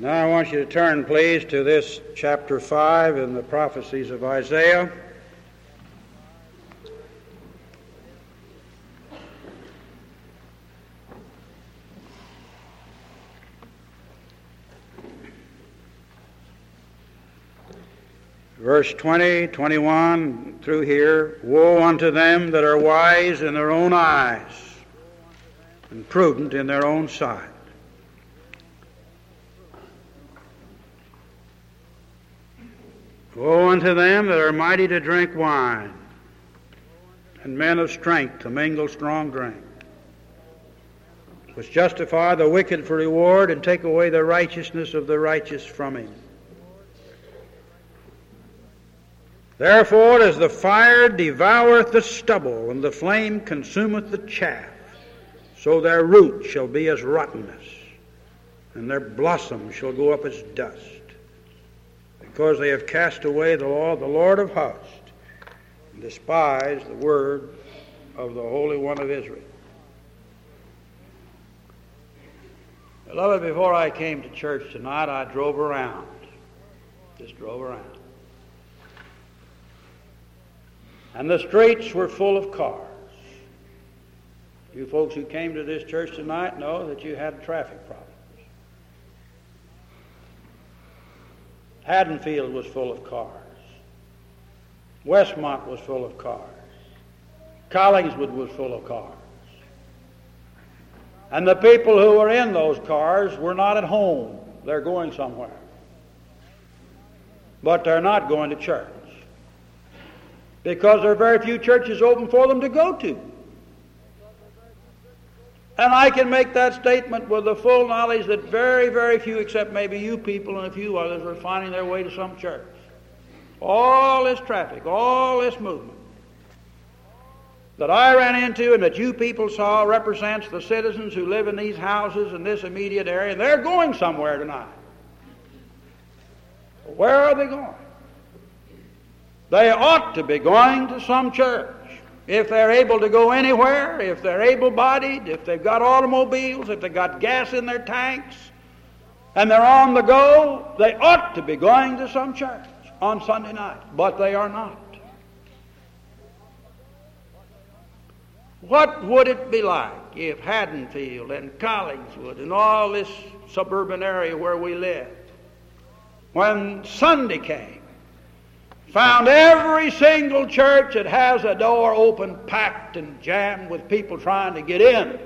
Now I want you to turn, please, to this chapter 5 in the prophecies of Isaiah. Verse 20, 21 through here Woe unto them that are wise in their own eyes and prudent in their own sight. Woe unto them that are mighty to drink wine, and men of strength to mingle strong drink, which justify the wicked for reward and take away the righteousness of the righteous from him. Therefore, as the fire devoureth the stubble, and the flame consumeth the chaff, so their root shall be as rottenness, and their blossom shall go up as dust because they have cast away the law of the Lord of hosts and despised the word of the Holy One of Israel. Beloved, before I came to church tonight, I drove around. Just drove around. And the streets were full of cars. You folks who came to this church tonight know that you had a traffic problem. Haddonfield was full of cars. Westmont was full of cars. Collingswood was full of cars. And the people who were in those cars were not at home. They're going somewhere. But they're not going to church. Because there are very few churches open for them to go to. And I can make that statement with the full knowledge that very, very few, except maybe you people and a few others, are finding their way to some church. All this traffic, all this movement that I ran into and that you people saw represents the citizens who live in these houses in this immediate area, and they're going somewhere tonight. Where are they going? They ought to be going to some church if they're able to go anywhere, if they're able bodied, if they've got automobiles, if they've got gas in their tanks, and they're on the go, they ought to be going to some church on Sunday night, but they are not. What would it be like if Haddonfield and Collingswood and all this suburban area where we live, when Sunday came, Found every single church that has a door open, packed and jammed with people trying to get in.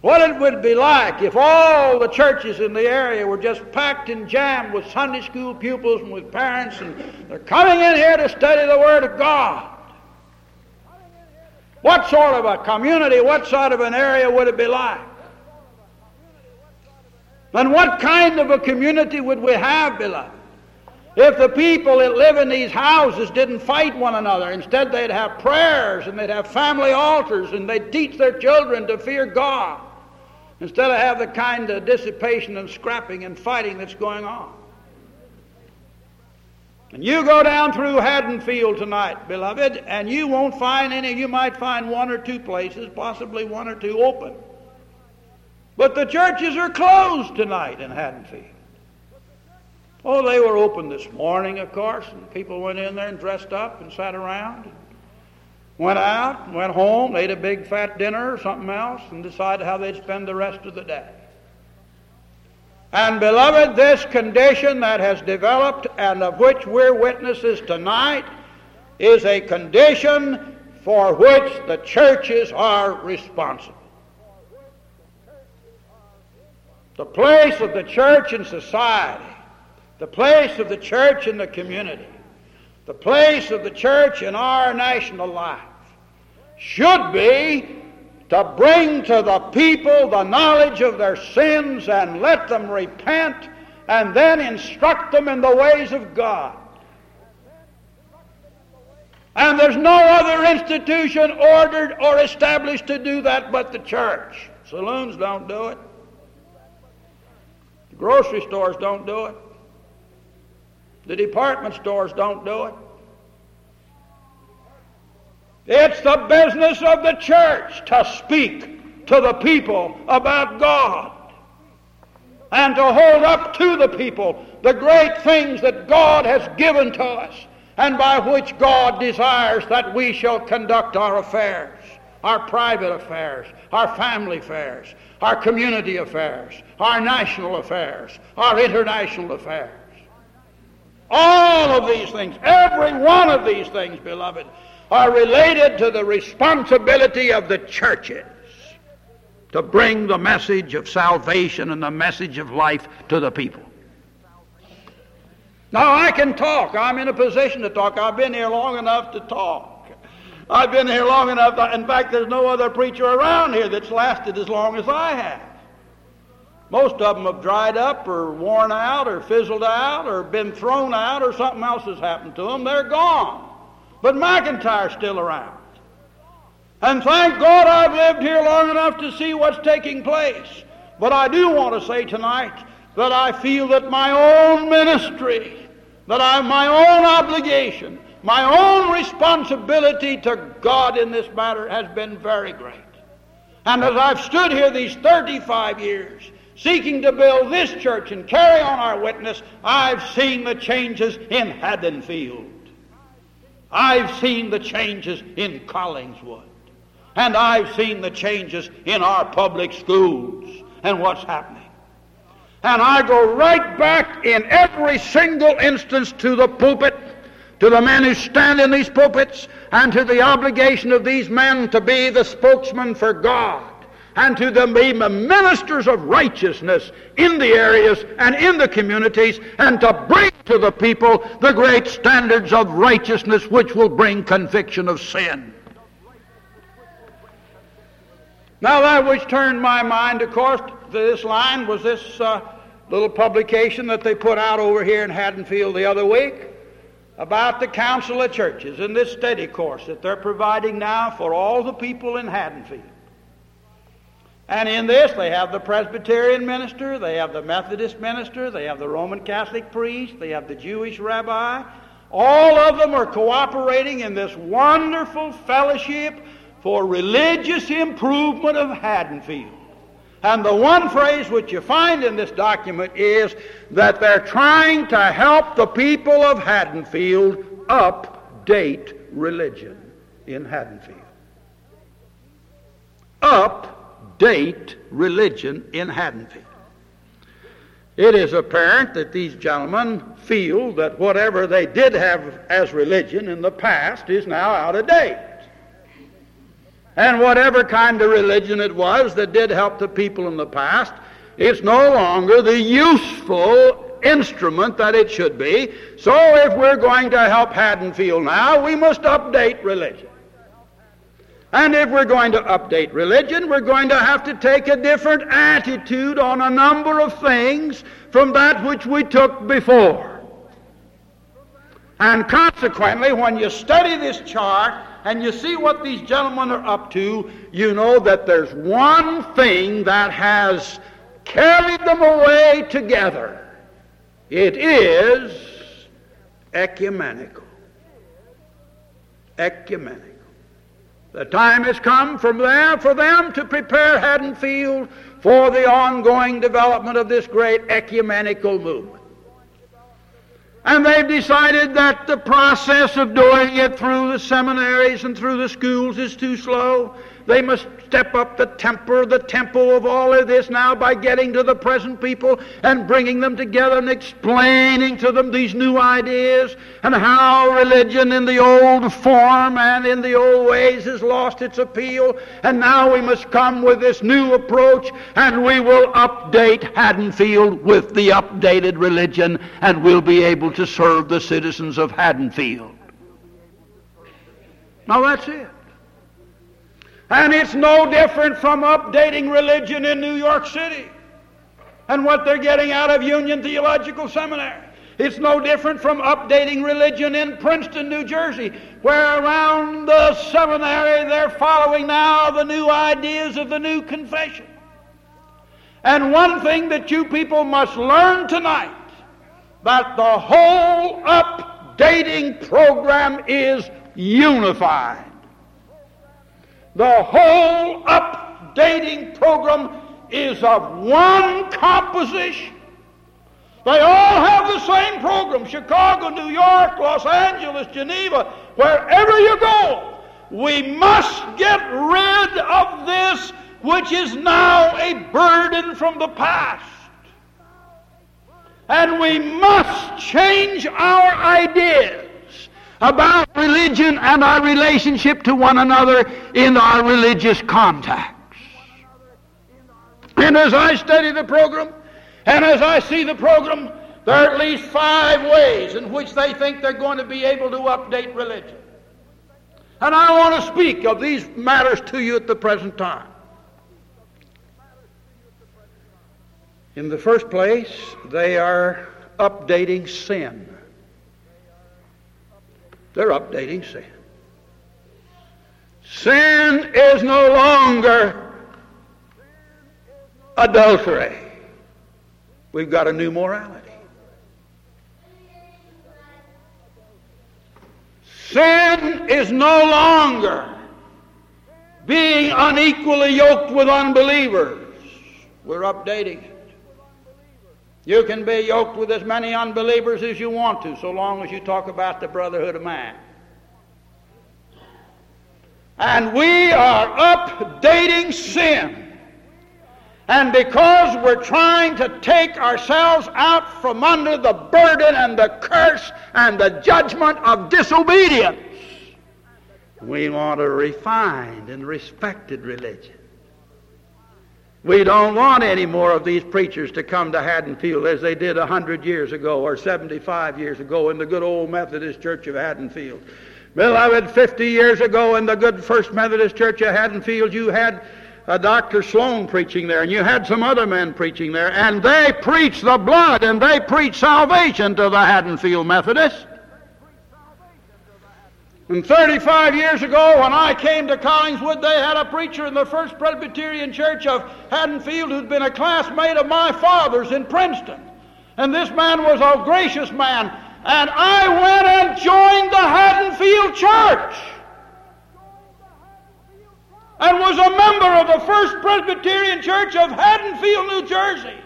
What it would be like if all the churches in the area were just packed and jammed with Sunday school pupils and with parents, and they're coming in here to study the Word of God. What sort of a community, what sort of an area would it be like? Then what kind of a community would we have, beloved? If the people that live in these houses didn't fight one another, instead they'd have prayers and they'd have family altars and they'd teach their children to fear God, instead of have the kind of dissipation and scrapping and fighting that's going on. And you go down through Haddonfield tonight, beloved, and you won't find any, you might find one or two places, possibly one or two open. But the churches are closed tonight in Haddonfield. Oh, they were open this morning, of course, and people went in there and dressed up and sat around. And went out, and went home, ate a big fat dinner or something else, and decided how they'd spend the rest of the day. And, beloved, this condition that has developed and of which we're witnesses tonight is a condition for which the churches are responsible. The place of the church in society, the place of the church in the community, the place of the church in our national life should be to bring to the people the knowledge of their sins and let them repent and then instruct them in the ways of God. And there's no other institution ordered or established to do that but the church. Saloons don't do it. Grocery stores don't do it. The department stores don't do it. It's the business of the church to speak to the people about God and to hold up to the people the great things that God has given to us and by which God desires that we shall conduct our affairs, our private affairs, our family affairs, our community affairs, our national affairs, our international affairs. All of these things, every one of these things, beloved, are related to the responsibility of the churches to bring the message of salvation and the message of life to the people. Now I can talk. I'm in a position to talk. I've been here long enough to talk. I've been here long enough. In fact, there's no other preacher around here that's lasted as long as I have. Most of them have dried up or worn out or fizzled out or been thrown out or something else has happened to them. They're gone. But McIntire's still around. And thank God I've lived here long enough to see what's taking place. But I do want to say tonight that I feel that my own ministry, that I have my own obligation, my own responsibility to God in this matter has been very great. And as I've stood here these 35 years, seeking to build this church and carry on our witness, I've seen the changes in Haddonfield. I've seen the changes in Collingswood. And I've seen the changes in our public schools and what's happening. And I go right back in every single instance to the pulpit, to the men who stand in these pulpits, and to the obligation of these men to be the spokesman for God and to be ministers of righteousness in the areas and in the communities and to bring to the people the great standards of righteousness which will bring conviction of sin. Now, that which turned my mind, of course, to this line was this uh, little publication that they put out over here in Haddonfield the other week about the Council of Churches and this study course that they're providing now for all the people in Haddonfield. And in this, they have the Presbyterian minister, they have the Methodist minister, they have the Roman Catholic priest, they have the Jewish rabbi. All of them are cooperating in this wonderful fellowship for religious improvement of Haddonfield. And the one phrase which you find in this document is that they're trying to help the people of Haddonfield update religion in Haddonfield. Update religion in Haddonfield. It is apparent that these gentlemen feel that whatever they did have as religion in the past is now out of date. And whatever kind of religion it was that did help the people in the past, it's no longer the useful instrument that it should be. So if we're going to help Haddonfield now, we must update religion. And if we're going to update religion, we're going to have to take a different attitude on a number of things from that which we took before. And consequently, when you study this chart, and you see what these gentlemen are up to, you know that there's one thing that has carried them away together. It is ecumenical. Ecumenical. The time has come from there for them to prepare Haddonfield for the ongoing development of this great ecumenical movement. And they've decided that the process of doing it through the seminaries and through the schools is too slow. They must step up the temper, the tempo of all of this now by getting to the present people and bringing them together and explaining to them these new ideas and how religion in the old form and in the old ways has lost its appeal. And now we must come with this new approach and we will update Haddonfield with the updated religion and we'll be able to serve the citizens of Haddonfield. Now that's it. And it's no different from updating religion in New York City and what they're getting out of Union Theological Seminary. It's no different from updating religion in Princeton, New Jersey, where around the seminary they're following now the new ideas of the new confession. And one thing that you people must learn tonight that the whole updating program is unified. The whole updating program is of one composition. They all have the same program Chicago, New York, Los Angeles, Geneva, wherever you go. We must get rid of this which is now a burden from the past. And we must change our ideas about religion and our relationship to one another in our religious contacts. And as I study the program, and as I see the program, there are at least five ways in which they think they're going to be able to update religion. And I want to speak of these matters to you at the present time. In the first place, they are updating sin. They're updating sin. Sin is no longer adultery. We've got a new morality. Sin is no longer being unequally yoked with unbelievers. We're updating it. You can be yoked with as many unbelievers as you want to, so long as you talk about the brotherhood of man. And we are updating sin. And because we're trying to take ourselves out from under the burden and the curse and the judgment of disobedience, we want a refined and respected religion. We don't want any more of these preachers to come to Haddonfield as they did a hundred years ago or 75 years ago in the good old Methodist Church of Haddonfield. Beloved, 50 years ago in the good First Methodist Church of Haddonfield, you had uh, a Dr. Sloan preaching there, and you had some other men preaching there, and they preached the blood and they preached salvation to the Haddonfield Methodists. And 35 years ago, when I came to Collingswood, they had a preacher in the First Presbyterian Church of Haddonfield who'd been a classmate of my father's in Princeton. And this man was a gracious man. And I went and joined the Haddonfield Church and was a member of the First Presbyterian Church of Haddonfield, New Jersey,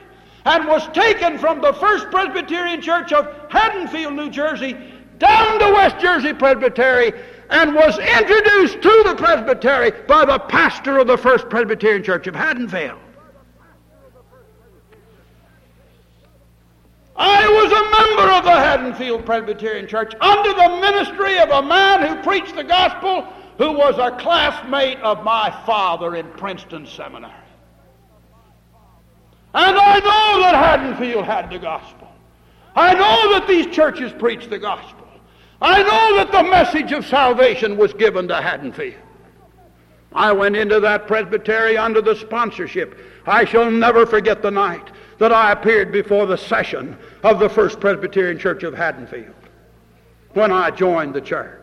and was taken from the First Presbyterian Church of Haddonfield, New Jersey, down to West Jersey Presbytery, and was introduced to the presbytery by the pastor of the First Presbyterian Church of Haddonfield. I was a member of the Haddonfield Presbyterian Church under the ministry of a man who preached the gospel who was a classmate of my father in Princeton Seminary. And I know that Haddonfield had the gospel. I know that these churches preach the gospel. I know that the message of salvation was given to Haddonfield. I went into that presbytery under the sponsorship. I shall never forget the night that I appeared before the session of the First Presbyterian Church of Haddonfield when I joined the church.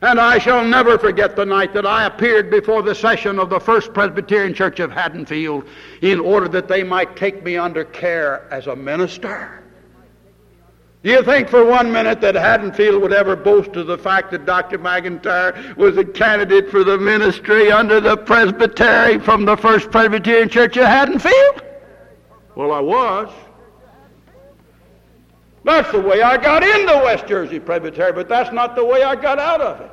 And I shall never forget the night that I appeared before the session of the First Presbyterian Church of Haddonfield in order that they might take me under care as a minister. Do you think for one minute that Haddonfield would ever boast of the fact that Dr. McIntire was a candidate for the ministry under the presbytery from the First Presbyterian Church of Haddonfield? Well, I was. That's the way I got into West Jersey Presbytery, but that's not the way I got out of it.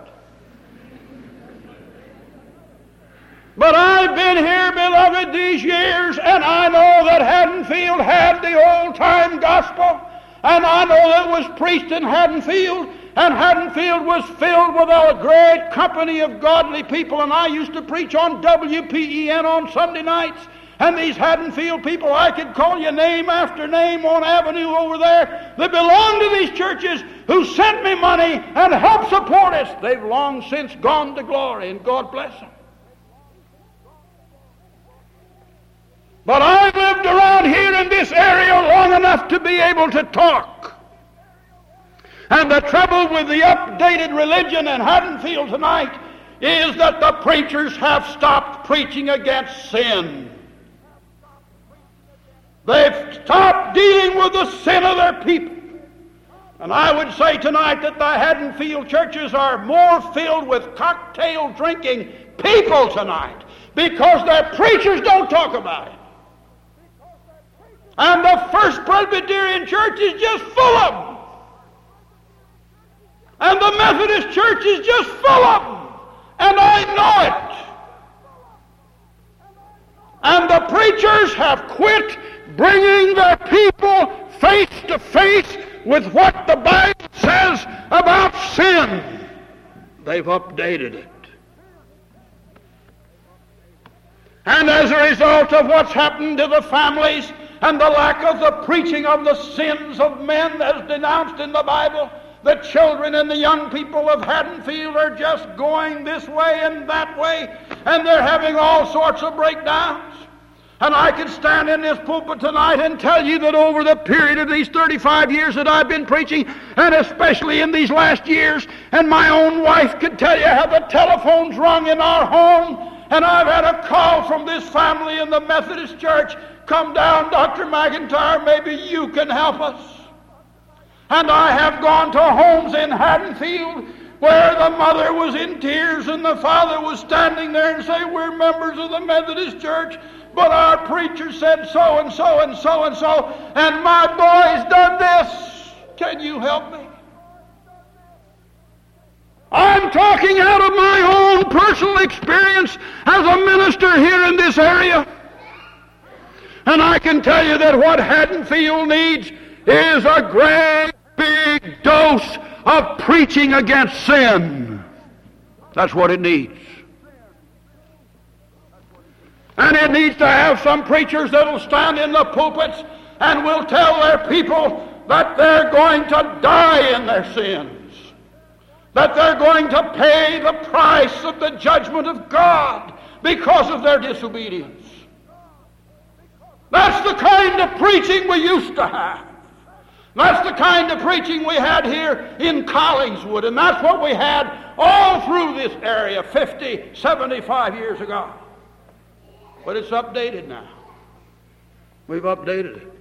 But I've been here, beloved, these years, and I know that Haddonfield had the old time gospel, and I know it was preached in Haddonfield, and Haddonfield was filled with a great company of godly people, and I used to preach on WPEN on Sunday nights. And these Haddonfield people, I could call you name after name on Avenue over there that belong to these churches who sent me money and helped support us. They've long since gone to glory, and God bless them. But I lived around here in this area long enough to be able to talk. And the trouble with the updated religion in Haddonfield tonight is that the preachers have stopped preaching against sin. They've stopped dealing with the sin of their people. And I would say tonight that the Haddonfield churches are more filled with cocktail drinking people tonight because their preachers don't talk about it. And the First Presbyterian Church is just full of them. And the Methodist Church is just full of them. And I know it. And the preachers have quit bringing their people face to face with what the Bible says about sin. They've updated it. And as a result of what's happened to the families and the lack of the preaching of the sins of men as denounced in the Bible, the children and the young people of Haddonfield are just going this way and that way, and they're having all sorts of breakdowns. And I can stand in this pulpit tonight and tell you that over the period of these 35 years that I've been preaching, and especially in these last years, and my own wife could tell you how the telephones rung in our home, and I've had a call from this family in the Methodist Church come down, Dr. McIntire, maybe you can help us. And I have gone to homes in Haddonfield where the mother was in tears and the father was standing there and say, We're members of the Methodist Church, but our preacher said so and so and so and so, and my boy's done this. Can you help me? I'm talking out of my own personal experience as a minister here in this area. And I can tell you that what Haddonfield needs is a great big dose of preaching against sin. That's what it needs. And it needs to have some preachers that'll stand in the pulpits and will tell their people that they're going to die in their sins. That they're going to pay the price of the judgment of God because of their disobedience. That's the kind of preaching we used to have. That's the kind of preaching we had here in Collingswood, and that's what we had all through this area 50, 75 years ago. But it's updated now. We've updated it.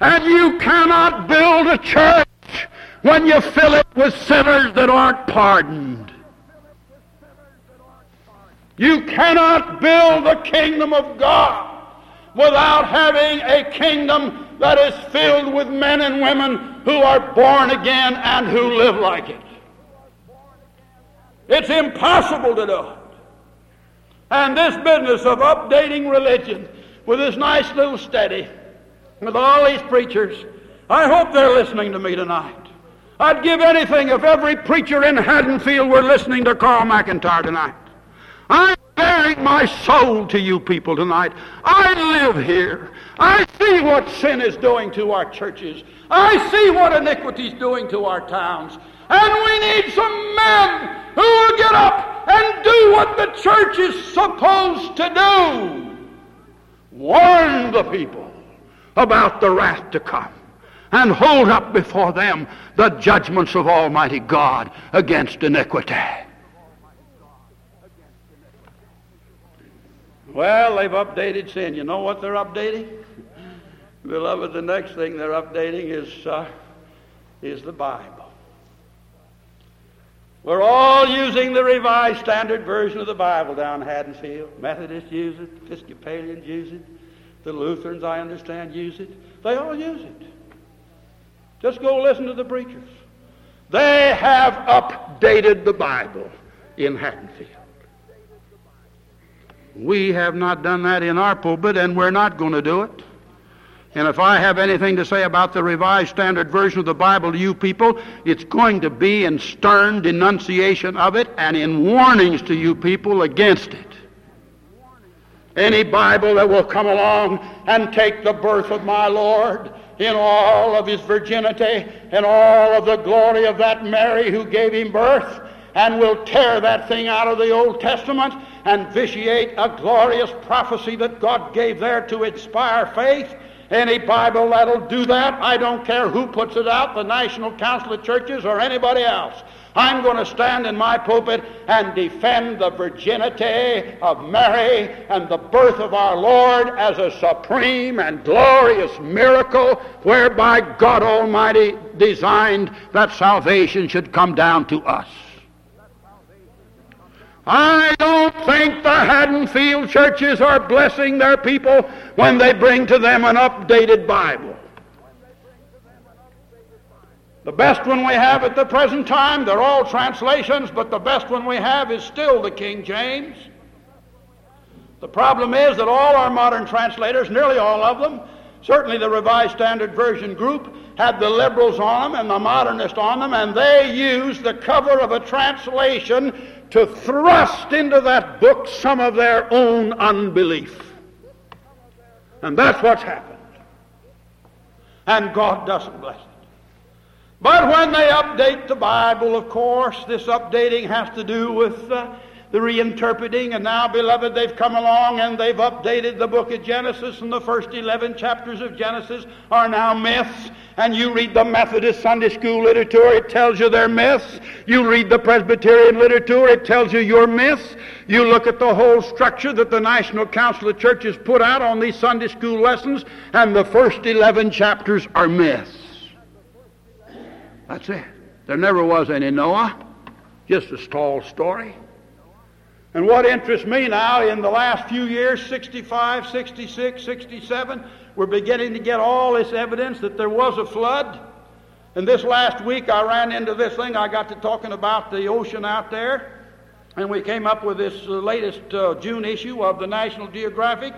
And you cannot build a church when you fill it with sinners that aren't pardoned. You cannot build the kingdom of God without having a kingdom that is filled with men and women who are born again and who live like it. It's impossible to do it. And this business of updating religion with this nice little study, with all these preachers, I hope they're listening to me tonight. I'd give anything if every preacher in Haddonfield were listening to Carl McIntire tonight. I'm bearing my soul to you people tonight. I live here. I see what sin is doing to our churches. I see what iniquity is doing to our towns. And we need some men who will get up and do what the church is supposed to do. Warn the people about the wrath to come and hold up before them the judgments of Almighty God against iniquity. Well, they've updated sin. You know what they're updating? Beloved, the next thing they're updating is, uh, is the Bible. We're all using the Revised Standard Version of the Bible down in Haddonfield. Methodists use it, Episcopalians use it, the Lutherans, I understand, use it. They all use it. Just go listen to the preachers. They have updated the Bible in Haddonfield. We have not done that in our pulpit, and we're not going to do it. And if I have anything to say about the Revised Standard Version of the Bible to you people, it's going to be in stern denunciation of it and in warnings to you people against it. Any Bible that will come along and take the birth of my Lord in all of his virginity and all of the glory of that Mary who gave him birth and will tear that thing out of the Old Testament and vitiate a glorious prophecy that God gave there to inspire faith any Bible that'll do that, I don't care who puts it out, the National Council of Churches or anybody else. I'm going to stand in my pulpit and defend the virginity of Mary and the birth of our Lord as a supreme and glorious miracle whereby God Almighty designed that salvation should come down to us. I don't think the Haddonfield churches are blessing their people when they bring to them an updated Bible. The best one we have at the present time, they're all translations, but the best one we have is still the King James. The problem is that all our modern translators, nearly all of them, certainly the Revised Standard Version group, had the liberals on them and the modernists on them, and they used the cover of a translation to thrust into that book some of their own unbelief. And that's what's happened. And God doesn't bless it. But when they update the Bible, of course, this updating has to do with uh, the reinterpreting. And now, beloved, they've come along and they've updated the book of Genesis, and the first 11 chapters of Genesis are now myths. And you read the Methodist Sunday school literature, it tells you they're myths. You read the Presbyterian literature, it tells you you're myths. You look at the whole structure that the National Council of Churches put out on these Sunday school lessons, and the first 11 chapters are myths. That's it. There never was any Noah, just a tall story. And what interests me now in the last few years 65, 66, 67 we're beginning to get all this evidence that there was a flood. And this last week I ran into this thing. I got to talking about the ocean out there. And we came up with this uh, latest uh, June issue of the National Geographic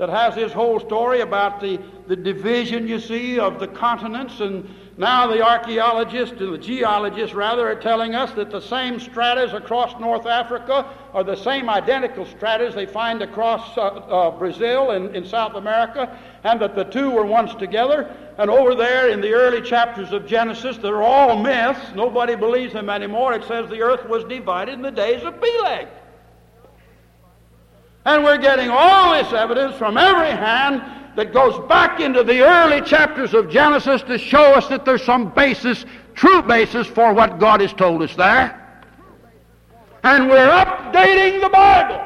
that has this whole story about the, the division, you see, of the continents and now the archaeologists and the geologists, rather, are telling us that the same stratas across North Africa are the same identical stratas they find across uh, uh, Brazil and in South America, and that the two were once together. And over there in the early chapters of Genesis, they're all myths. Nobody believes them anymore. It says the earth was divided in the days of Peleg. And we're getting all this evidence from every hand that goes back into the early chapters of Genesis to show us that there's some basis, true basis, for what God has told us there. And we're updating the Bible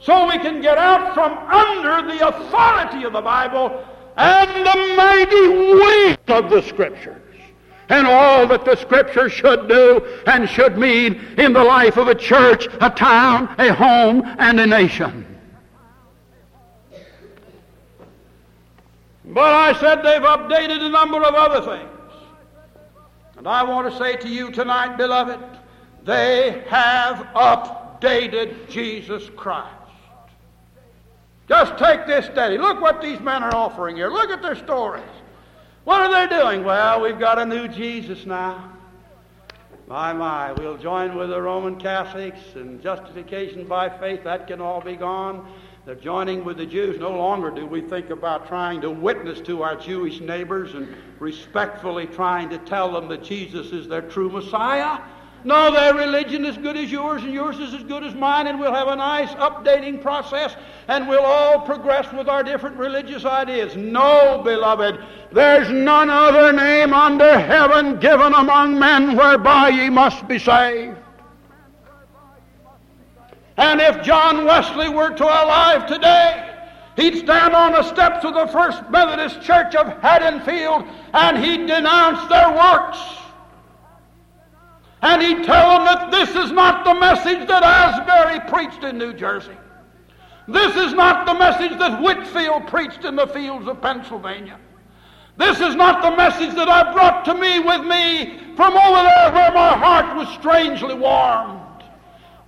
so we can get out from under the authority of the Bible and the mighty weight of the Scriptures and all that the Scripture should do and should mean in the life of a church, a town, a home, and a nation. But I said they've updated a number of other things. And I want to say to you tonight, beloved, they have updated Jesus Christ. Just take this study. Look what these men are offering here. Look at their stories. What are they doing? Well, we've got a new Jesus now. My, my, we'll join with the Roman Catholics and justification by faith, that can all be gone. They're joining with the Jews. No longer do we think about trying to witness to our Jewish neighbors and respectfully trying to tell them that Jesus is their true Messiah. No, their religion is good as yours, and yours is as good as mine, and we'll have a nice updating process, and we'll all progress with our different religious ideas. No, beloved, there's none other name under heaven given among men whereby ye must be saved. And if John Wesley were to alive today, he'd stand on the steps of the First Methodist Church of Haddonfield and he'd denounce their works. And he'd tell them that this is not the message that Asbury preached in New Jersey. This is not the message that Whitefield preached in the fields of Pennsylvania. This is not the message that I brought to me with me from over there where my heart was strangely warmed.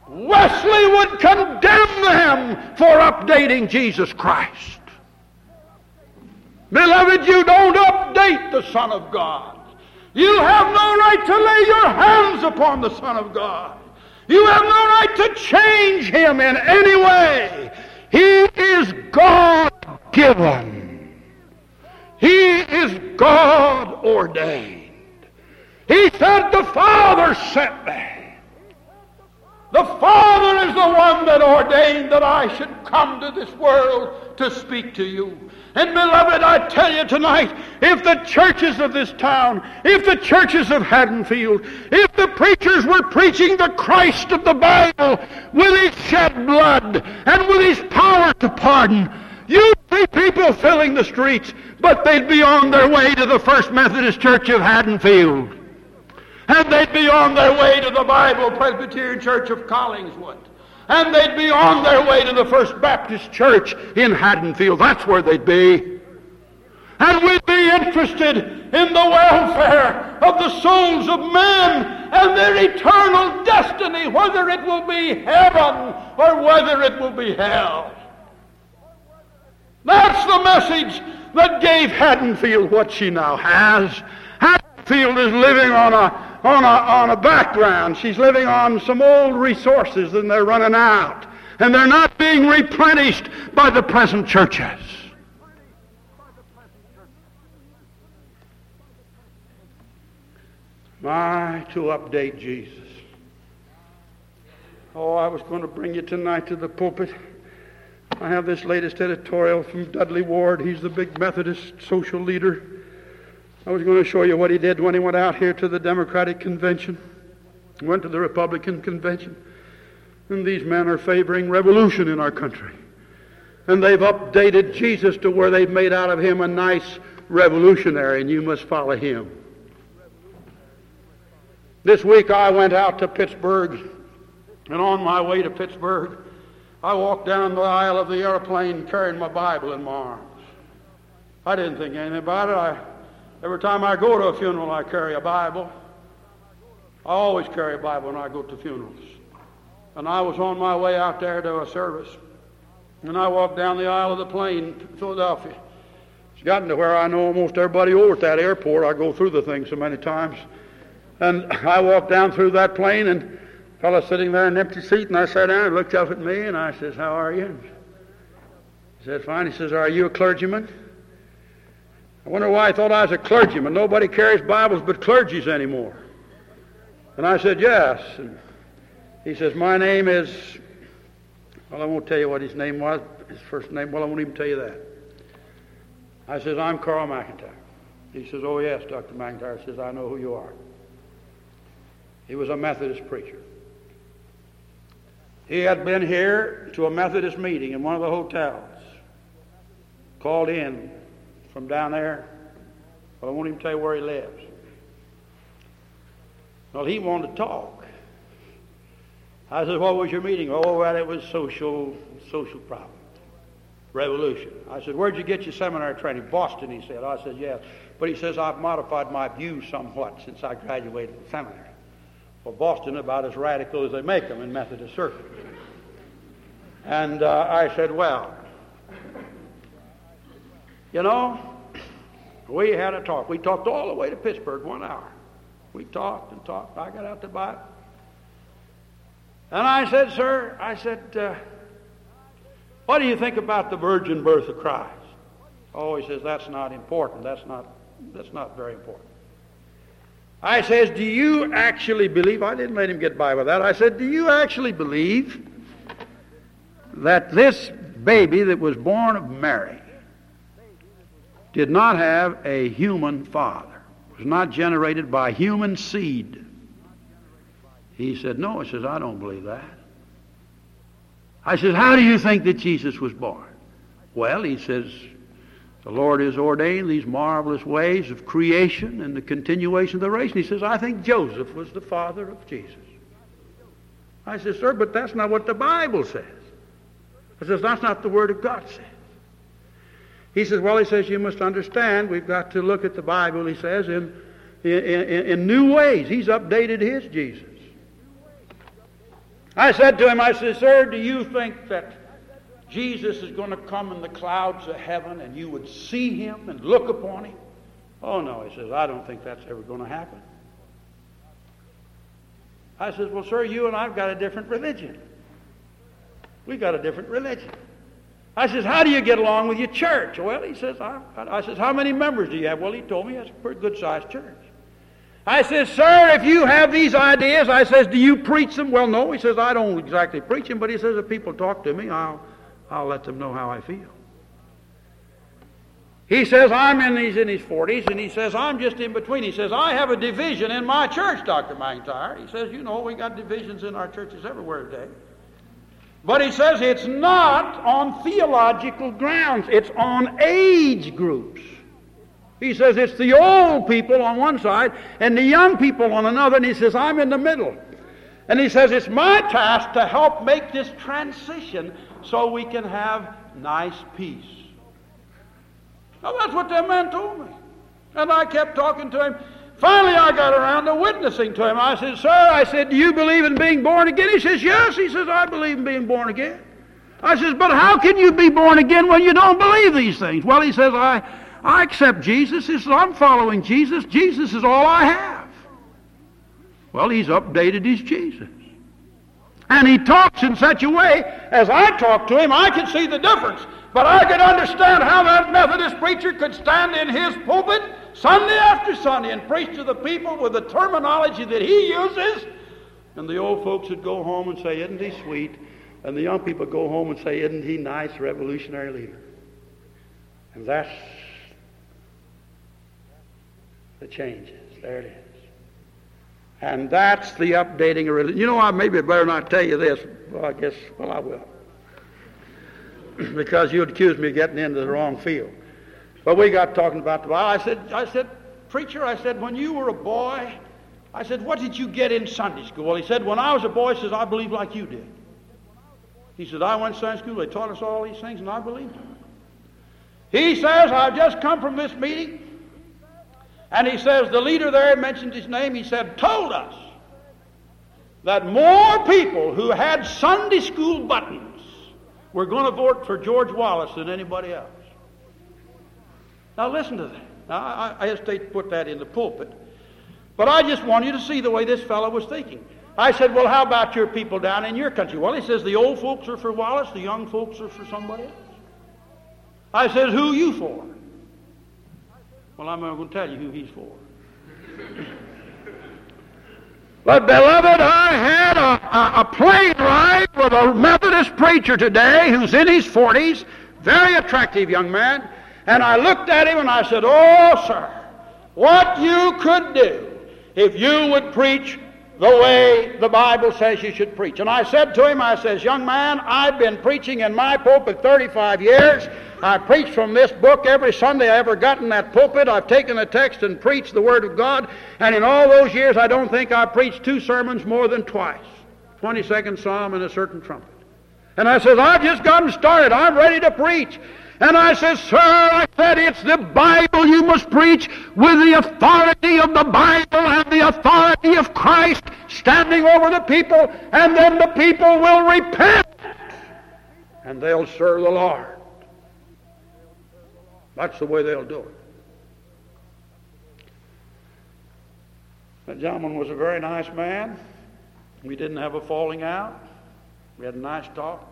Wesley would condemn them for updating Jesus Christ. Beloved, you don't update the Son of God. You have no right to lay your hands upon the Son of God. You have no right to change him in any way. He is God given. He is God ordained. He said, The Father sent me. The Father is the one that ordained that I should come to this world to speak to you. And beloved, I tell you tonight, if the churches of this town, if the churches of Haddonfield, if the preachers were preaching the Christ of the Bible with his shed blood and with his power to pardon, you'd see people filling the streets, but they'd be on their way to the First Methodist Church of Haddonfield. And they'd be on their way to the Bible Presbyterian Church of Collingswood. And they'd be on their way to the First Baptist Church in Haddonfield. That's where they'd be. And we'd be interested in the welfare of the souls of men and their eternal destiny, whether it will be heaven or whether it will be hell. That's the message that gave Haddonfield what she now has. Haddonfield is living on a, on a, on a background. She's living on some old resources and they're running out. And they're not being replenished by the present churches. My, to update Jesus. Oh, I was going to bring you tonight to the pulpit. I have this latest editorial from Dudley Ward. He's the big Methodist social leader. I was going to show you what he did when he went out here to the Democratic convention, went to the Republican convention. And these men are favoring revolution in our country. And they've updated Jesus to where they've made out of him a nice revolutionary, and you must follow him. This week I went out to Pittsburgh, and on my way to Pittsburgh, I walked down the aisle of the airplane carrying my Bible in my arms. I didn't think anything about it. I, every time I go to a funeral, I carry a Bible. I always carry a Bible when I go to funerals. And I was on my way out there to a service. And I walked down the aisle of the plane, Philadelphia. It's gotten to where I know almost everybody over at that airport. I go through the thing so many times. And I walked down through that plane, and fellow sitting there in an empty seat, and I sat down and looked up at me, and I says, How are you? He said, Fine. He says, Are you a clergyman? I wonder why I thought I was a clergyman. Nobody carries Bibles but clergies anymore. And I said, Yes. And he says, My name is, well, I won't tell you what his name was, his first name. Well, I won't even tell you that. I says, I'm Carl McIntire. He says, Oh, yes, Dr. McIntire. says, I know who you are. He was a Methodist preacher. He had been here to a Methodist meeting in one of the hotels, called in from down there. Well, I won't even tell you where he lives. Well, he wanted to talk. I said, What was your meeting? Oh, well, it was social, social problem, revolution. I said, Where'd you get your seminary training? Boston, he said. I said, Yes. But he says, I've modified my views somewhat since I graduated from seminary. Well, Boston about as radical as they make them in Methodist circles. And uh, I said, well, you know, we had a talk. We talked all the way to Pittsburgh, one hour. We talked and talked. I got out the Bible. And I said, sir, I said, uh, what do you think about the virgin birth of Christ? Oh, he says, that's not important. That's not, that's not very important. I says, Do you actually believe? I didn't let him get by with that. I said, Do you actually believe that this baby that was born of Mary did not have a human father, was not generated by human seed? He said, No. He says, I don't believe that. I said, How do you think that Jesus was born? Well, he says, the Lord has ordained these marvelous ways of creation and the continuation of the race. And he says, I think Joseph was the father of Jesus. I said, Sir, but that's not what the Bible says. I says, That's not the Word of God says. He says, Well, he says, you must understand, we've got to look at the Bible, he says, in, in, in, in new ways. He's updated his Jesus. I said to him, I said, Sir, do you think that Jesus is going to come in the clouds of heaven and you would see him and look upon him? Oh, no, he says, I don't think that's ever going to happen. I says, Well, sir, you and I've got a different religion. We've got a different religion. I says, How do you get along with your church? Well, he says, I, I says, How many members do you have? Well, he told me it's a pretty good sized church. I says, Sir, if you have these ideas, I says, Do you preach them? Well, no. He says, I don't exactly preach them, but he says, If people talk to me, I'll, I'll let them know how I feel. He says, I'm in, he's in his 40s, and he says, I'm just in between. He says, I have a division in my church, Dr. McIntire. He says, you know, we got divisions in our churches everywhere today. But he says it's not on theological grounds, it's on age groups. He says it's the old people on one side and the young people on another, and he says, I'm in the middle. And he says, It's my task to help make this transition so we can have nice peace. Now, that's what that man told me. And I kept talking to him. Finally, I got around to witnessing to him. I said, Sir, I said, do you believe in being born again? He says, Yes. He says, I believe in being born again. I says, But how can you be born again when you don't believe these things? Well, he says, I, I accept Jesus. He says, I'm following Jesus. Jesus is all I have. Well, he's updated his Jesus. And he talks in such a way, as I talk to him, I can see the difference. But I can understand how that Methodist preacher could stand in his pulpit Sunday after Sunday and preach to the people with the terminology that he uses. And the old folks would go home and say, Isn't he sweet? And the young people go home and say, Isn't he nice, revolutionary leader? And that's the changes. There it is. And that's the updating of religion. You know, I maybe better not tell you this. Well, I guess, well, I will. because you'd accuse me of getting into the wrong field. But we got talking about the Bible. I said, I said, preacher, I said, when you were a boy, I said, what did you get in Sunday school? Well, he said, when I was a boy, he says, I believe like you did. He said, I went to Sunday school. They taught us all these things, and I believed them. He says, I've just come from this meeting. And he says, the leader there mentioned his name. He said, told us that more people who had Sunday school buttons were going to vote for George Wallace than anybody else. Now listen to that. Now, I, I hesitate to put that in the pulpit, but I just want you to see the way this fellow was thinking. I said, Well, how about your people down in your country? Well, he says the old folks are for Wallace, the young folks are for somebody else. I said, Who you for? Well, I'm going to tell you who he's for. But, beloved, I had a, a, a, plane ride with a Methodist preacher today who's in his 40s, very attractive young man. And I looked at him and I said, Oh, sir, what you could do if you would preach the way the Bible says you should preach. And I said to him, I says, Young man, I've been preaching in my pulpit 35 years. I preach from this book every Sunday I ever got in that pulpit. I've taken the text and preached the Word of God. And in all those years, I don't think I preached two sermons more than twice 22nd Psalm and a certain trumpet. And I says, I've just gotten started. I'm ready to preach. And I said, Sir, I said, it's the Bible you must preach with the authority of the Bible and the authority of Christ standing over the people, and then the people will repent and they'll serve the Lord. That's the way they'll do it. That gentleman was a very nice man. We didn't have a falling out. We had a nice talk.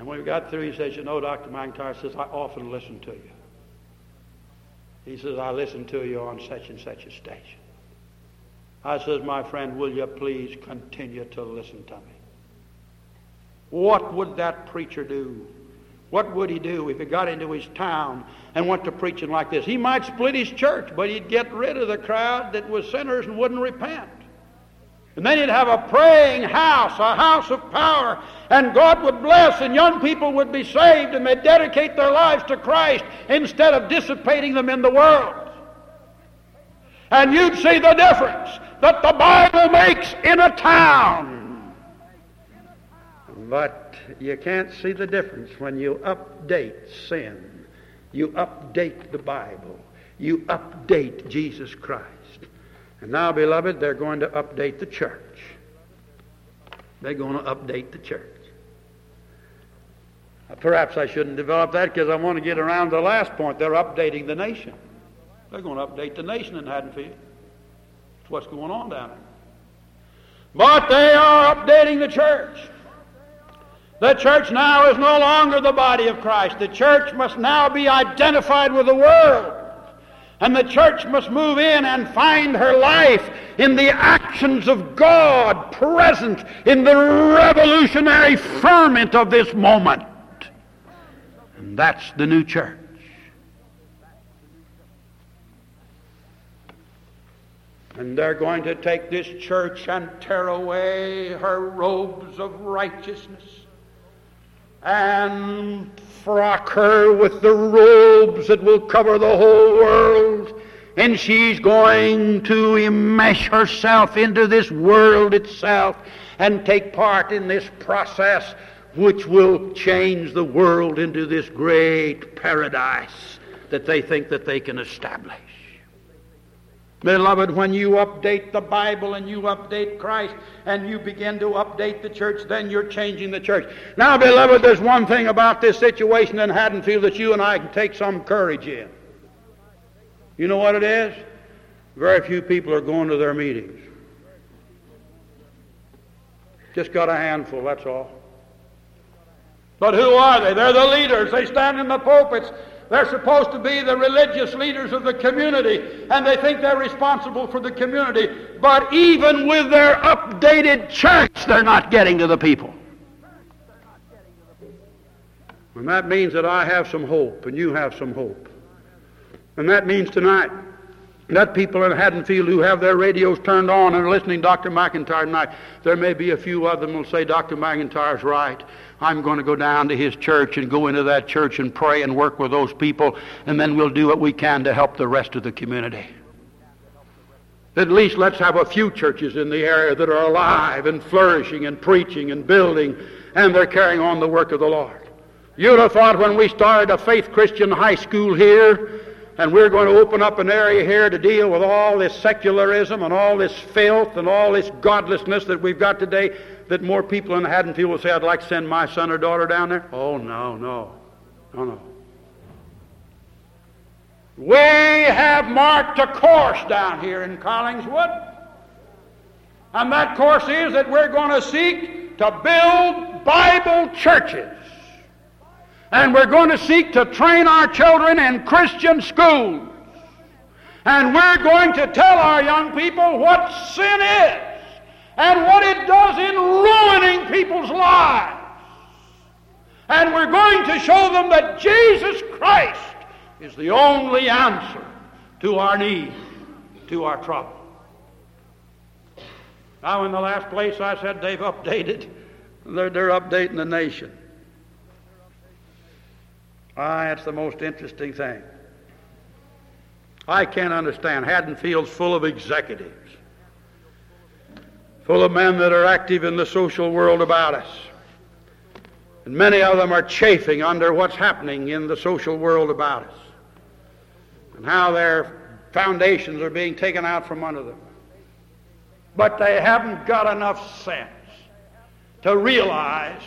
And when we got through, he says, You know, Dr. McIntire says, I often listen to you. He says, I listen to you on such and such a station. I says, My friend, will you please continue to listen to me? What would that preacher do what would he do if he got into his town and went to preaching like this? He might split his church, but he'd get rid of the crowd that was sinners and wouldn't repent. And then he'd have a praying house, a house of power, and God would bless, and young people would be saved, and they'd dedicate their lives to Christ instead of dissipating them in the world. And you'd see the difference that the Bible makes in a town. But you can't see the difference when you update sin. You update the Bible. You update Jesus Christ. And now, beloved, they're going to update the church. They're going to update the church. Perhaps I shouldn't develop that because I want to get around the last point. They're updating the nation. They're going to update the nation in Haddonfield. That's what's going on down there. But they are updating the church. The church now is no longer the body of Christ. The church must now be identified with the world. And the church must move in and find her life in the actions of God present in the revolutionary ferment of this moment. And that's the new church. And they're going to take this church and tear away her robes of righteousness and frock her with the robes that will cover the whole world. And she's going to immesh herself into this world itself and take part in this process which will change the world into this great paradise that they think that they can establish. Beloved, when you update the Bible and you update Christ and you begin to update the church, then you're changing the church. Now, beloved, there's one thing about this situation in Haddonfield that you and I can take some courage in. You know what it is? Very few people are going to their meetings. Just got a handful, that's all. But who are they? They're the leaders. They stand in the pulpits. They're supposed to be the religious leaders of the community, and they think they're responsible for the community. But even with their updated church, they're not getting to the people. And that means that I have some hope, and you have some hope. And that means tonight that people in Haddonfield who have their radios turned on and are listening to Dr. McIntire tonight, there may be a few of them will say, Dr. McIntire's right. I'm going to go down to his church and go into that church and pray and work with those people, and then we'll do what we can to help the rest of the community. At least let's have a few churches in the area that are alive and flourishing and preaching and building, and they're carrying on the work of the Lord. You'd have thought when we started a faith Christian high school here, and we're going to open up an area here to deal with all this secularism and all this filth and all this godlessness that we've got today, that more people in Haddonfield will say, I'd like to send my son or daughter down there? Oh, no, no. No, no. We have marked a course down here in Collingswood. And that course is that we're going to seek to build Bible churches. And we're going to seek to train our children in Christian schools. And we're going to tell our young people what sin is and what it does in ruining people's lives. And we're going to show them that Jesus Christ is the only answer to our need, to our trouble. Now, in the last place, I said they've updated. They're, they're updating the nation. Ah, that's the most interesting thing. I can't understand. Haddonfield's full of executives full of men that are active in the social world about us. And many of them are chafing under what's happening in the social world about us and how their foundations are being taken out from under them. But they haven't got enough sense to realize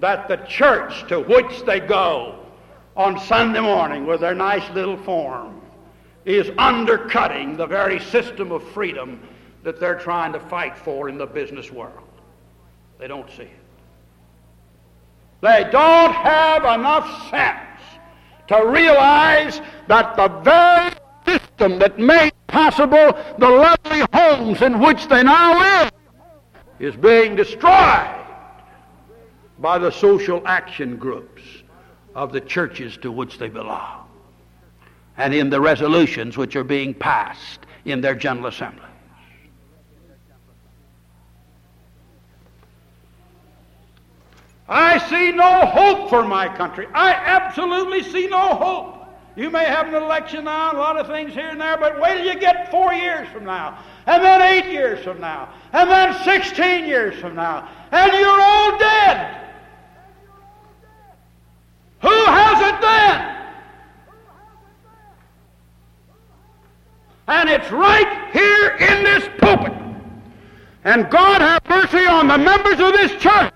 that the church to which they go on Sunday morning with their nice little form is undercutting the very system of freedom that they're trying to fight for in the business world. They don't see it. They don't have enough sense to realize that the very system that made possible the lovely homes in which they now live is being destroyed by the social action groups of the churches to which they belong and in the resolutions which are being passed in their General Assembly. I see no hope for my country. I absolutely see no hope. You may have an election now, a lot of things here and there, but wait till you get four years from now, and then eight years from now, and then 16 years from now, and you're all dead. Who has it then? And it's right here in this pulpit. And God have mercy on the members of this church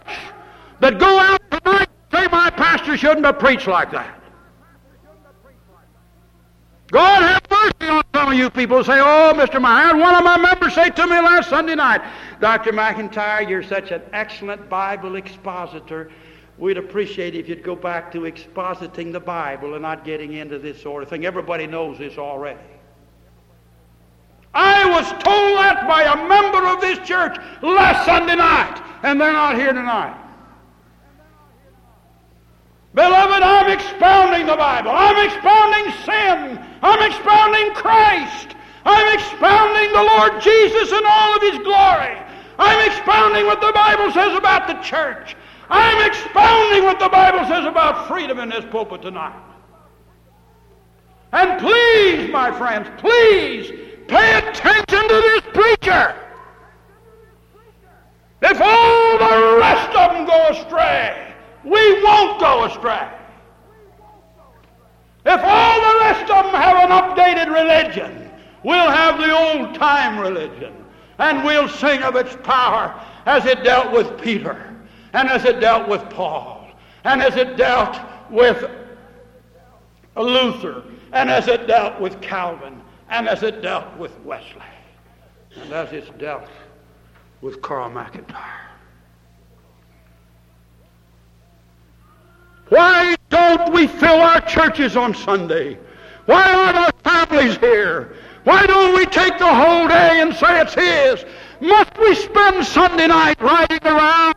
that go out tonight and say my pastor shouldn't have preached like that. God have mercy on some of you people who say, Oh, Mr. Meyer, one of my members said to me last Sunday night, Dr. McIntire, you're such an excellent Bible expositor. We'd appreciate it if you'd go back to expositing the Bible and not getting into this sort of thing. Everybody knows this already. I was told that by a member of this church last Sunday night, and they're not here tonight. Beloved, I'm expounding the Bible. I'm expounding sin. I'm expounding Christ. I'm expounding the Lord Jesus in all of His glory. I'm expounding what the Bible says about the church. I'm expounding what the Bible says about freedom in this pulpit tonight. And please, my friends, please pay attention to this preacher. If all the rest of them go astray, we won't go astray. If all the rest of them have an updated religion, we'll have the old time religion. And we'll sing of its power as it dealt with Peter, and as it dealt with Paul, and as it dealt with Luther, and as it dealt with Calvin, and as it dealt with Wesley, and as it's dealt with Carl McIntire. Why don't we fill our churches on Sunday? Why aren't our families here? Why don't we take the whole day and say it's His? Must we spend Sunday night riding around?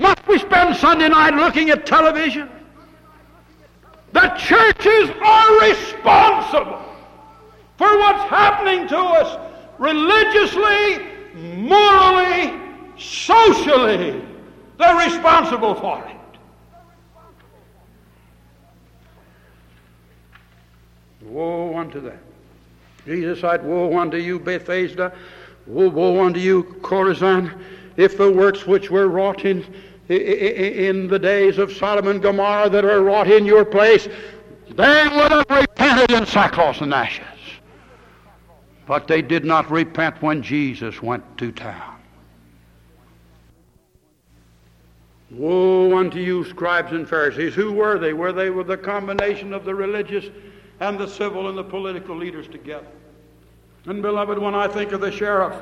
Must we spend Sunday night looking at television? The churches are responsible for what's happening to us religiously, morally, socially. They're responsible for it. Woe unto them. Jesus said, Woe unto you, Bethsaida. Woe, woe unto you, Chorazin. If the works which were wrought in, in the days of Sodom and Gomorrah that are wrought in your place, they would have repented in sackcloth and ashes. But they did not repent when Jesus went to town. Woe unto you, scribes and Pharisees. Who were they? Were they the combination of the religious and the civil and the political leaders together. And beloved, when I think of the sheriff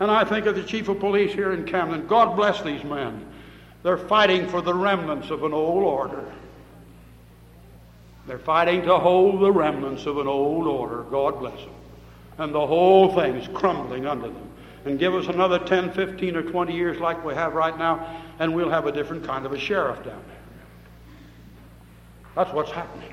and I think of the chief of police here in Camden, God bless these men. They're fighting for the remnants of an old order. They're fighting to hold the remnants of an old order. God bless them. And the whole thing is crumbling under them. And give us another 10, 15, or 20 years like we have right now, and we'll have a different kind of a sheriff down there. That's what's happening.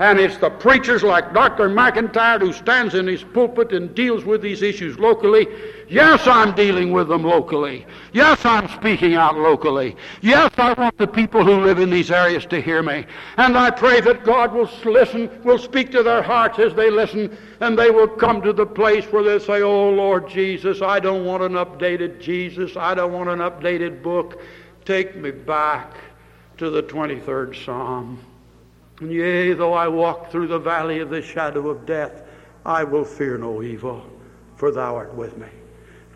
And it's the preachers like Dr. McIntire who stands in his pulpit and deals with these issues locally. Yes, I'm dealing with them locally. Yes, I'm speaking out locally. Yes, I want the people who live in these areas to hear me. And I pray that God will listen, will speak to their hearts as they listen, and they will come to the place where they say, Oh, Lord Jesus, I don't want an updated Jesus. I don't want an updated book. Take me back to the 23rd Psalm. Yea, though I walk through the valley of the shadow of death, I will fear no evil, for thou art with me.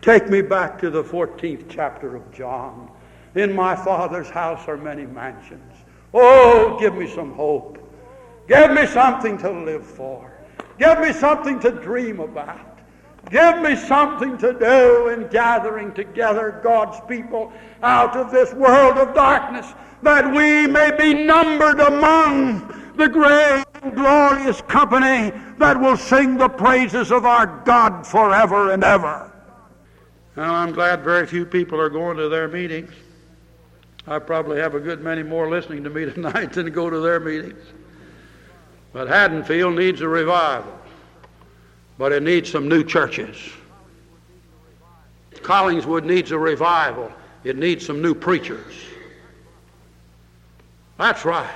Take me back to the 14th chapter of John. In my Father's house are many mansions. Oh, give me some hope. Give me something to live for. Give me something to dream about. Give me something to do in gathering together God's people out of this world of darkness that we may be numbered among the great and glorious company that will sing the praises of our God forever and ever. Now, I'm glad very few people are going to their meetings. I probably have a good many more listening to me tonight than go to their meetings. But Haddonfield needs a revival, but it needs some new churches. Collingswood needs a revival, it needs some new preachers. That's right.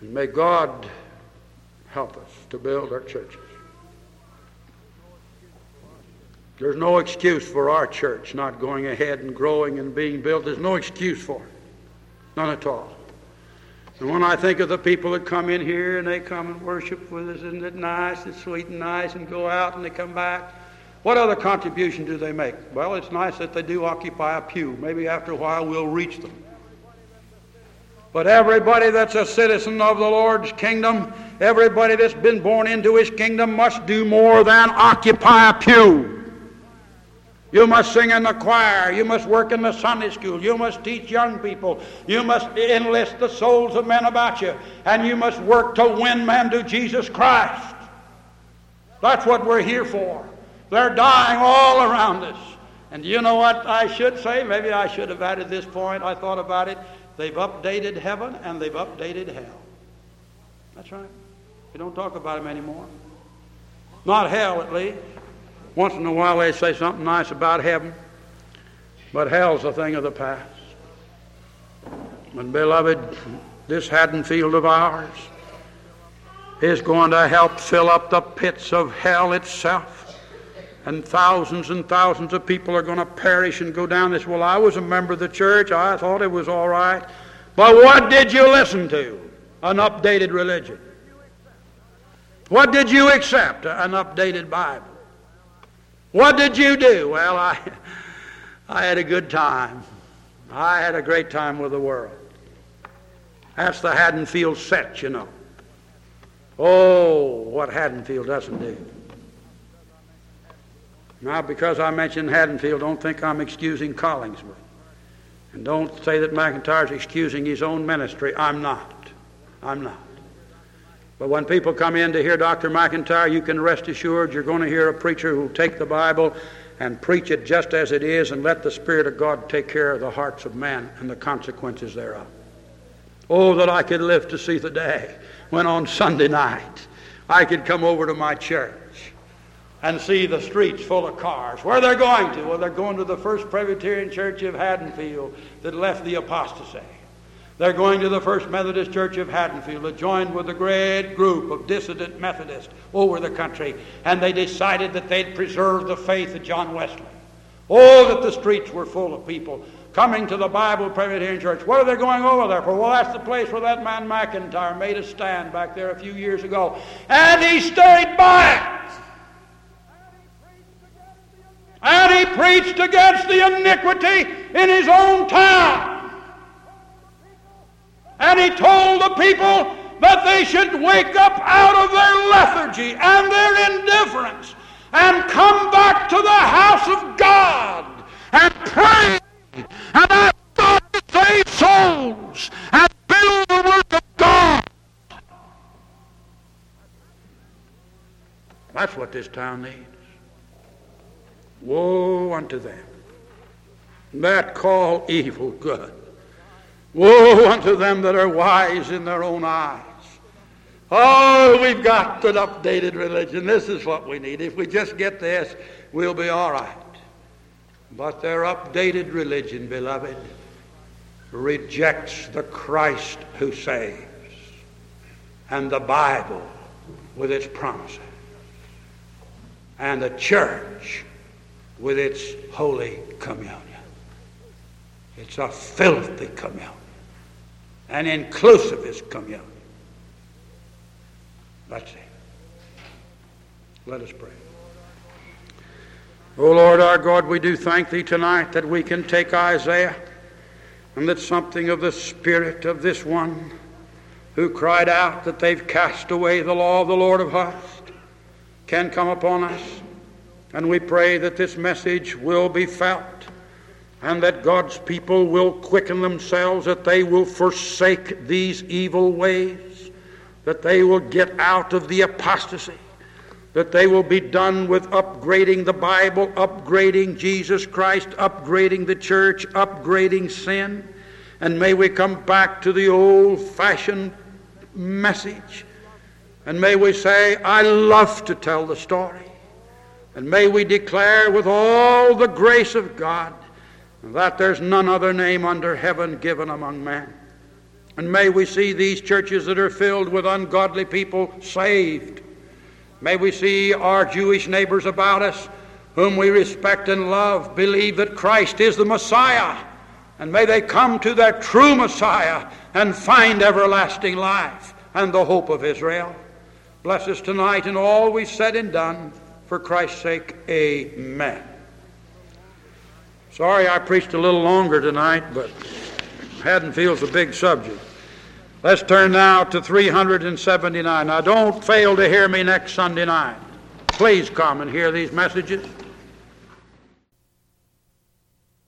And may God help us to build our churches. There's no excuse for our church not going ahead and growing and being built. There's no excuse for it. None at all. And when I think of the people that come in here and they come and worship with us, isn't it nice? It's sweet and nice, and go out and they come back. What other contribution do they make? Well, it's nice that they do occupy a pew. Maybe after a while we'll reach them. But everybody that's a citizen of the Lord's kingdom, everybody that's been born into his kingdom must do more than occupy a pew. You must sing in the choir. You must work in the Sunday school. You must teach young people. You must enlist the souls of men about you. And you must work to win men to Jesus Christ. That's what we're here for. They're dying all around us. And you know what I should say? Maybe I should have added this point. I thought about it. They've updated heaven and they've updated hell. That's right. We don't talk about them anymore. Not hell, at least. Once in a while they say something nice about heaven. But hell's a thing of the past. And beloved, this Haddonfield of ours is going to help fill up the pits of hell itself. And thousands and thousands of people are going to perish and go down this. Well, I was a member of the church. I thought it was all right. But what did you listen to? An updated religion. What did you accept? An updated Bible. What did you do? Well, I, I had a good time. I had a great time with the world. That's the Haddonfield set, you know. Oh, what Haddonfield doesn't do. Now, because I mentioned Haddonfield, don't think I'm excusing Collingswood. And don't say that McIntire's excusing his own ministry. I'm not. I'm not. But when people come in to hear Dr. McIntire, you can rest assured you're going to hear a preacher who will take the Bible and preach it just as it is and let the Spirit of God take care of the hearts of men and the consequences thereof. Oh, that I could live to see the day when on Sunday night I could come over to my church and see the streets full of cars. Where are they're going to? Well, they're going to the First Presbyterian Church of Haddonfield that left the apostasy. They're going to the First Methodist Church of Haddonfield that joined with a great group of dissident Methodists over the country, and they decided that they'd preserve the faith of John Wesley. Oh, that the streets were full of people coming to the Bible Presbyterian Church. What are they going over there for? Well, that's the place where that man McIntire made a stand back there a few years ago, and he stayed by it. He preached against the iniquity in his own town. And he told the people that they should wake up out of their lethargy and their indifference and come back to the house of God and pray and ask God to save souls and build the work of God. That's what this town needs. Woe unto them that call evil good. Woe unto them that are wise in their own eyes. Oh, we've got an updated religion. This is what we need. If we just get this, we'll be all right. But their updated religion, beloved, rejects the Christ who saves and the Bible with its promises and the church with its holy communion. It's a filthy communion, an inclusivist communion. Let's see. Let us pray. O oh Lord our God, we do thank Thee tonight that we can take Isaiah and that something of the spirit of this one who cried out that they've cast away the law of the Lord of hosts can come upon us. And we pray that this message will be felt and that God's people will quicken themselves, that they will forsake these evil ways, that they will get out of the apostasy, that they will be done with upgrading the Bible, upgrading Jesus Christ, upgrading the church, upgrading sin. And may we come back to the old fashioned message. And may we say, I love to tell the story. And may we declare with all the grace of God that there's none other name under heaven given among men. And may we see these churches that are filled with ungodly people saved. May we see our Jewish neighbors about us, whom we respect and love, believe that Christ is the Messiah. And may they come to their true Messiah and find everlasting life and the hope of Israel. Bless us tonight in all we've said and done. For Christ's sake, amen. Sorry I preached a little longer tonight, but Haddonfield's a big subject. Let's turn now to 379. Now, don't fail to hear me next Sunday night. Please come and hear these messages.